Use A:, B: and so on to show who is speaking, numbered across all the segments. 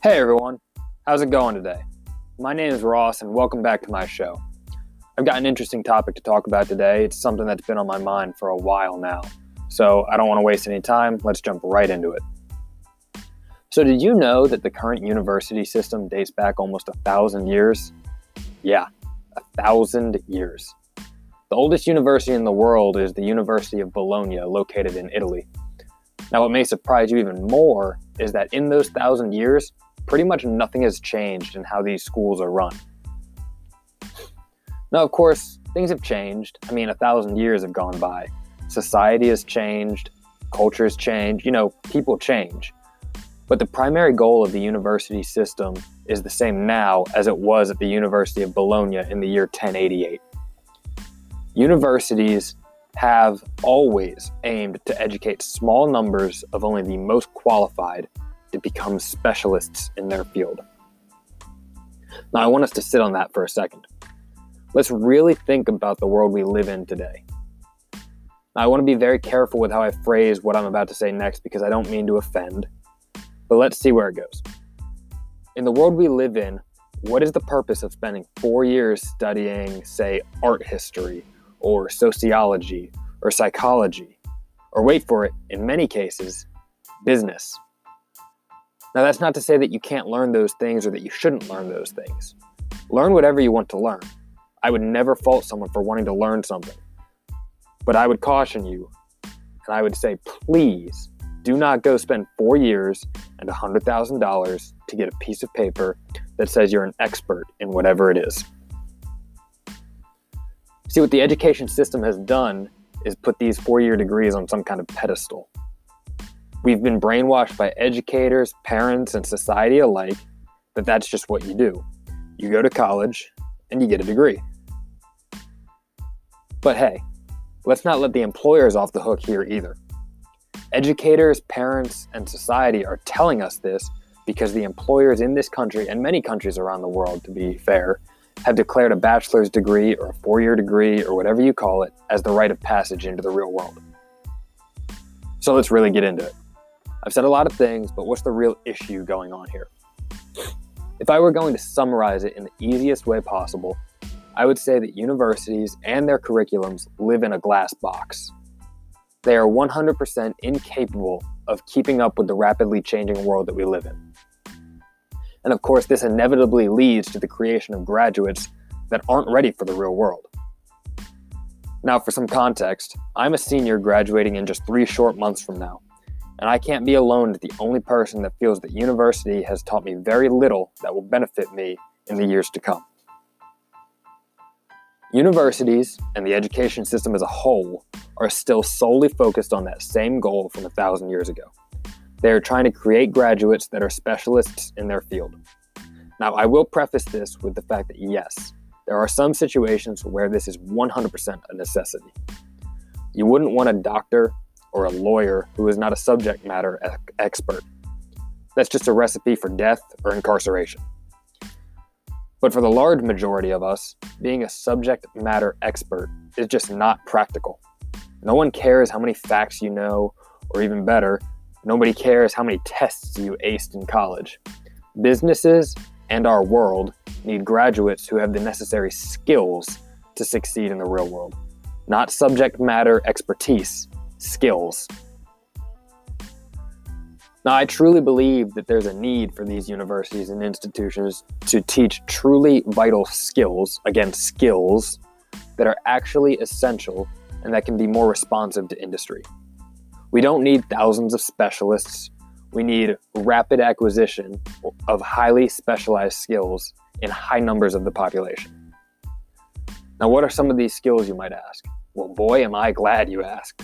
A: Hey everyone, how's it going today? My name is Ross and welcome back to my show. I've got an interesting topic to talk about today. It's something that's been on my mind for a while now. So I don't want to waste any time. Let's jump right into it. So, did you know that the current university system dates back almost a thousand years? Yeah, a thousand years. The oldest university in the world is the University of Bologna, located in Italy. Now, what may surprise you even more is that in those thousand years, pretty much nothing has changed in how these schools are run. Now, of course, things have changed. I mean, a thousand years have gone by. Society has changed, culture has changed, you know, people change. But the primary goal of the university system is the same now as it was at the University of Bologna in the year 1088. Universities have always aimed to educate small numbers of only the most qualified to become specialists in their field. Now, I want us to sit on that for a second. Let's really think about the world we live in today. Now, I want to be very careful with how I phrase what I'm about to say next because I don't mean to offend, but let's see where it goes. In the world we live in, what is the purpose of spending four years studying, say, art history or sociology or psychology? Or wait for it, in many cases, business. Now, that's not to say that you can't learn those things or that you shouldn't learn those things. Learn whatever you want to learn. I would never fault someone for wanting to learn something. But I would caution you, and I would say, please do not go spend four years and $100,000 to get a piece of paper that says you're an expert in whatever it is. See, what the education system has done is put these four year degrees on some kind of pedestal. We've been brainwashed by educators, parents, and society alike that that's just what you do. You go to college and you get a degree. But hey, let's not let the employers off the hook here either. Educators, parents, and society are telling us this because the employers in this country and many countries around the world, to be fair, have declared a bachelor's degree or a four year degree or whatever you call it as the rite of passage into the real world. So let's really get into it. I've said a lot of things, but what's the real issue going on here? If I were going to summarize it in the easiest way possible, I would say that universities and their curriculums live in a glass box. They are 100% incapable of keeping up with the rapidly changing world that we live in. And of course, this inevitably leads to the creation of graduates that aren't ready for the real world. Now, for some context, I'm a senior graduating in just three short months from now and I can't be alone as the only person that feels that university has taught me very little that will benefit me in the years to come. Universities and the education system as a whole are still solely focused on that same goal from a thousand years ago. They are trying to create graduates that are specialists in their field. Now, I will preface this with the fact that yes, there are some situations where this is 100% a necessity. You wouldn't want a doctor or a lawyer who is not a subject matter expert. That's just a recipe for death or incarceration. But for the large majority of us, being a subject matter expert is just not practical. No one cares how many facts you know, or even better, nobody cares how many tests you aced in college. Businesses and our world need graduates who have the necessary skills to succeed in the real world, not subject matter expertise skills. Now, I truly believe that there's a need for these universities and institutions to teach truly vital skills, again, skills that are actually essential and that can be more responsive to industry. We don't need thousands of specialists. We need rapid acquisition of highly specialized skills in high numbers of the population. Now, what are some of these skills, you might ask? Well, boy, am I glad you asked.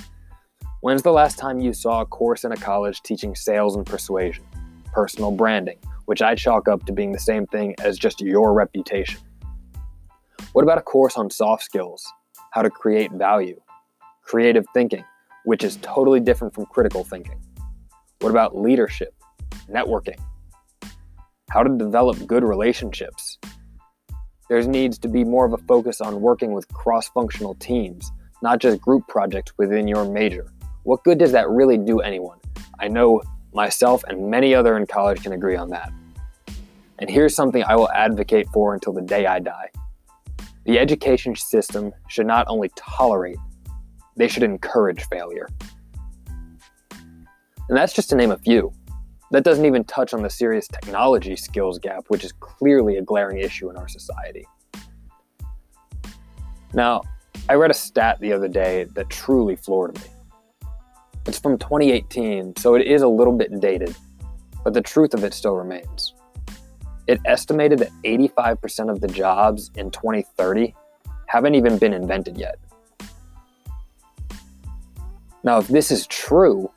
A: When's the last time you saw a course in a college teaching sales and persuasion, personal branding, which I chalk up to being the same thing as just your reputation? What about a course on soft skills, how to create value, creative thinking, which is totally different from critical thinking? What about leadership, networking, how to develop good relationships? There needs to be more of a focus on working with cross functional teams, not just group projects within your major. What good does that really do anyone? I know myself and many other in college can agree on that. And here's something I will advocate for until the day I die. The education system should not only tolerate, they should encourage failure. And that's just to name a few. That doesn't even touch on the serious technology skills gap, which is clearly a glaring issue in our society. Now, I read a stat the other day that truly floored me. It's from 2018, so it is a little bit dated, but the truth of it still remains. It estimated that 85% of the jobs in 2030 haven't even been invented yet. Now, if this is true,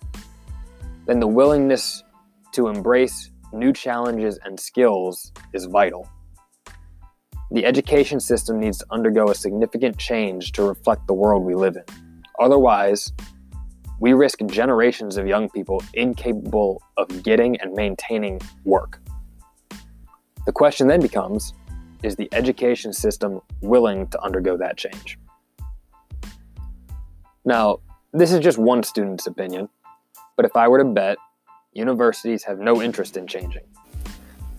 A: then the willingness to embrace new challenges and skills is vital. The education system needs to undergo a significant change to reflect the world we live in. Otherwise, we risk generations of young people incapable of getting and maintaining work. The question then becomes is the education system willing to undergo that change? Now, this is just one student's opinion, but if I were to bet, universities have no interest in changing.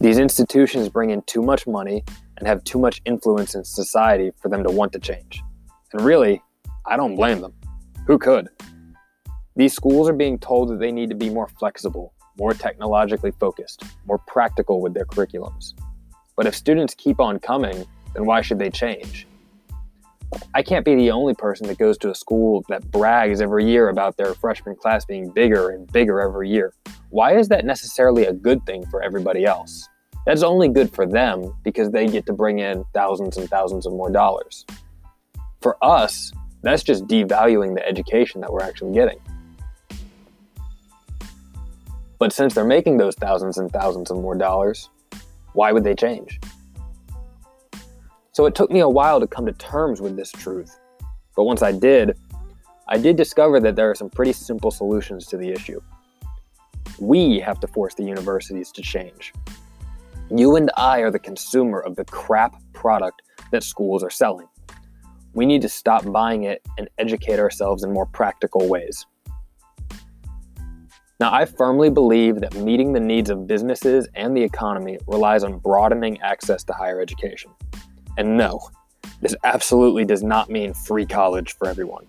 A: These institutions bring in too much money and have too much influence in society for them to want to change. And really, I don't blame them. Who could? These schools are being told that they need to be more flexible more technologically focused, more practical with their curriculums. But if students keep on coming, then why should they change? I can't be the only person that goes to a school that brags every year about their freshman class being bigger and bigger every year. Why is that necessarily a good thing for everybody else? That's only good for them because they get to bring in thousands and thousands of more dollars. For us, that's just devaluing the education that we're actually getting. But since they're making those thousands and thousands of more dollars, why would they change? So it took me a while to come to terms with this truth. But once I did, I did discover that there are some pretty simple solutions to the issue. We have to force the universities to change. You and I are the consumer of the crap product that schools are selling. We need to stop buying it and educate ourselves in more practical ways. Now, I firmly believe that meeting the needs of businesses and the economy relies on broadening access to higher education. And no, this absolutely does not mean free college for everyone.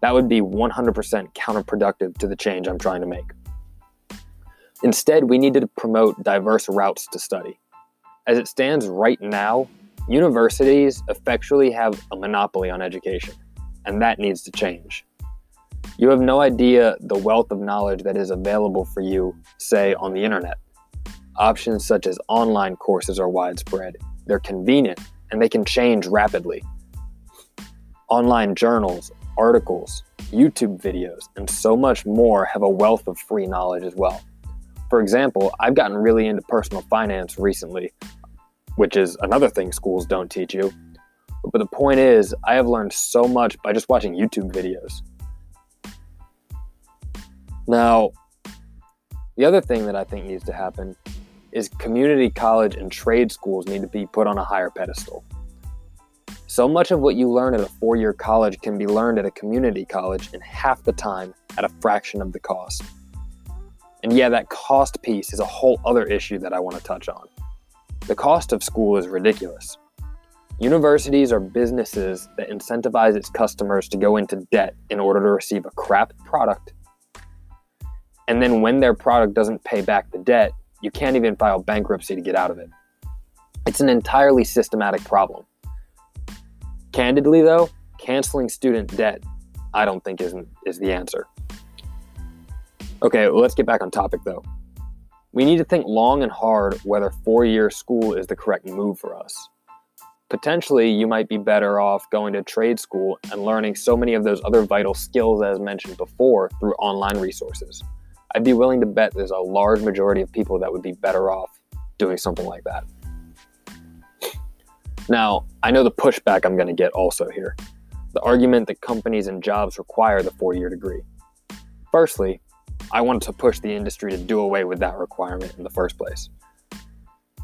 A: That would be 100% counterproductive to the change I'm trying to make. Instead, we need to promote diverse routes to study. As it stands right now, universities effectually have a monopoly on education, and that needs to change. You have no idea the wealth of knowledge that is available for you, say, on the internet. Options such as online courses are widespread. They're convenient and they can change rapidly. Online journals, articles, YouTube videos, and so much more have a wealth of free knowledge as well. For example, I've gotten really into personal finance recently, which is another thing schools don't teach you. But the point is, I have learned so much by just watching YouTube videos. Now, the other thing that I think needs to happen is community college and trade schools need to be put on a higher pedestal. So much of what you learn at a four year college can be learned at a community college in half the time at a fraction of the cost. And yeah, that cost piece is a whole other issue that I want to touch on. The cost of school is ridiculous. Universities are businesses that incentivize its customers to go into debt in order to receive a crap product and then when their product doesn't pay back the debt, you can't even file bankruptcy to get out of it. It's an entirely systematic problem. Candidly, though, canceling student debt, I don't think is, is the answer. Okay, well, let's get back on topic though. We need to think long and hard whether four year school is the correct move for us. Potentially, you might be better off going to trade school and learning so many of those other vital skills, as mentioned before, through online resources. I'd be willing to bet there's a large majority of people that would be better off doing something like that. Now, I know the pushback I'm going to get also here the argument that companies and jobs require the four year degree. Firstly, I wanted to push the industry to do away with that requirement in the first place.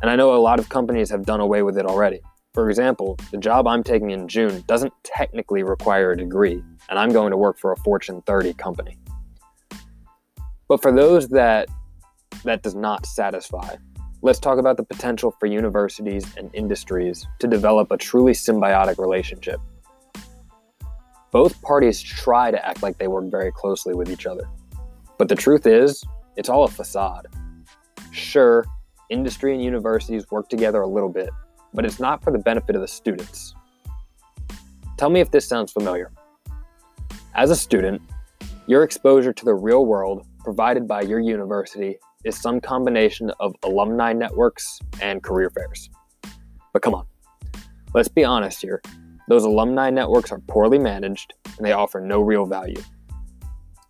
A: And I know a lot of companies have done away with it already. For example, the job I'm taking in June doesn't technically require a degree, and I'm going to work for a Fortune 30 company. But for those that that does not satisfy, let's talk about the potential for universities and industries to develop a truly symbiotic relationship. Both parties try to act like they work very closely with each other. But the truth is, it's all a facade. Sure, industry and universities work together a little bit, but it's not for the benefit of the students. Tell me if this sounds familiar. As a student, your exposure to the real world provided by your university is some combination of alumni networks and career fairs. But come on, let's be honest here. Those alumni networks are poorly managed and they offer no real value.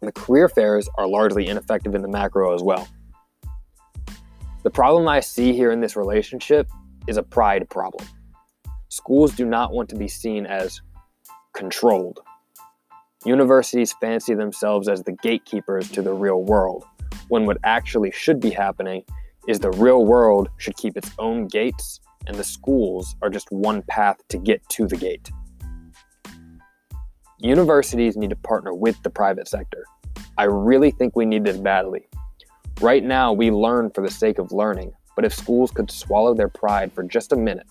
A: And the career fairs are largely ineffective in the macro as well. The problem I see here in this relationship is a pride problem. Schools do not want to be seen as controlled. Universities fancy themselves as the gatekeepers to the real world, when what actually should be happening is the real world should keep its own gates and the schools are just one path to get to the gate. Universities need to partner with the private sector. I really think we need this badly. Right now, we learn for the sake of learning, but if schools could swallow their pride for just a minute,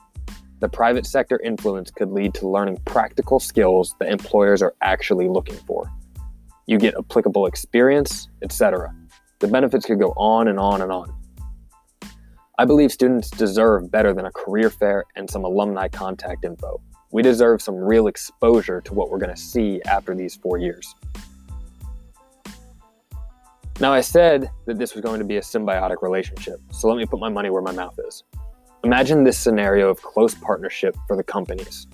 A: the private sector influence could lead to learning practical skills that employers are actually looking for. You get applicable experience, etc. The benefits could go on and on and on. I believe students deserve better than a career fair and some alumni contact info. We deserve some real exposure to what we're going to see after these four years. Now, I said that this was going to be a symbiotic relationship, so let me put my money where my mouth is. Imagine this scenario of close partnership for the companies.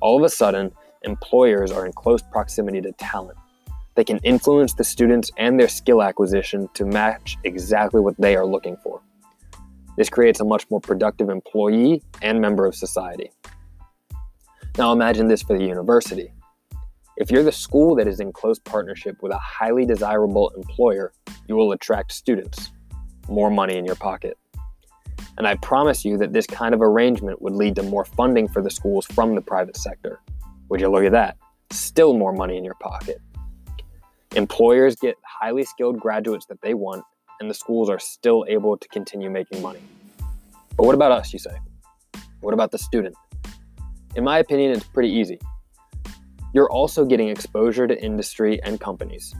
A: All of a sudden, employers are in close proximity to talent they can influence the students and their skill acquisition to match exactly what they are looking for. This creates a much more productive employee and member of society. Now imagine this for the university. If you're the school that is in close partnership with a highly desirable employer, you will attract students, more money in your pocket. And I promise you that this kind of arrangement would lead to more funding for the schools from the private sector. Would you look at that? Still more money in your pocket. Employers get highly skilled graduates that they want, and the schools are still able to continue making money. But what about us, you say? What about the student? In my opinion, it's pretty easy. You're also getting exposure to industry and companies.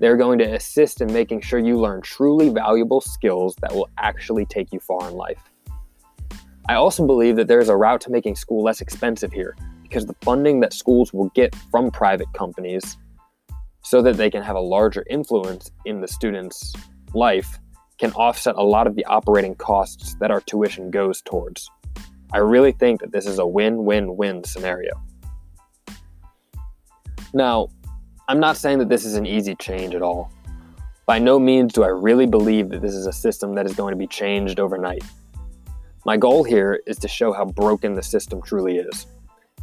A: They're going to assist in making sure you learn truly valuable skills that will actually take you far in life. I also believe that there is a route to making school less expensive here because the funding that schools will get from private companies so that they can have a larger influence in the student's life can offset a lot of the operating costs that our tuition goes towards. I really think that this is a win win win scenario. Now, I'm not saying that this is an easy change at all. By no means do I really believe that this is a system that is going to be changed overnight. My goal here is to show how broken the system truly is.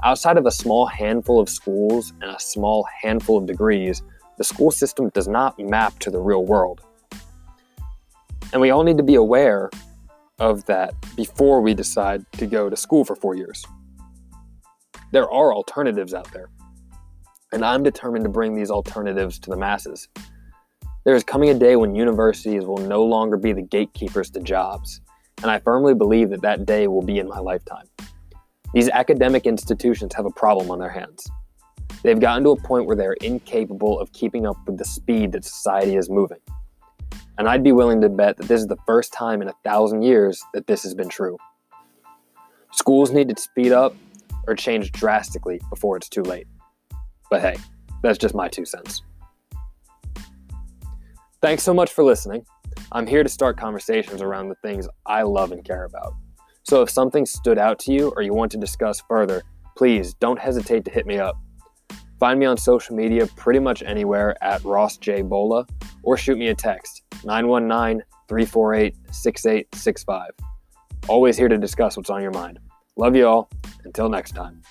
A: Outside of a small handful of schools and a small handful of degrees, the school system does not map to the real world. And we all need to be aware of that before we decide to go to school for four years. There are alternatives out there, and I'm determined to bring these alternatives to the masses. There is coming a day when universities will no longer be the gatekeepers to jobs, and I firmly believe that that day will be in my lifetime. These academic institutions have a problem on their hands. They've gotten to a point where they're incapable of keeping up with the speed that society is moving. And I'd be willing to bet that this is the first time in a thousand years that this has been true. Schools need to speed up or change drastically before it's too late. But hey, that's just my two cents. Thanks so much for listening. I'm here to start conversations around the things I love and care about. So if something stood out to you or you want to discuss further, please don't hesitate to hit me up. Find me on social media pretty much anywhere at Ross J. Bola or shoot me a text 919 348 6865. Always here to discuss what's on your mind. Love you all. Until next time.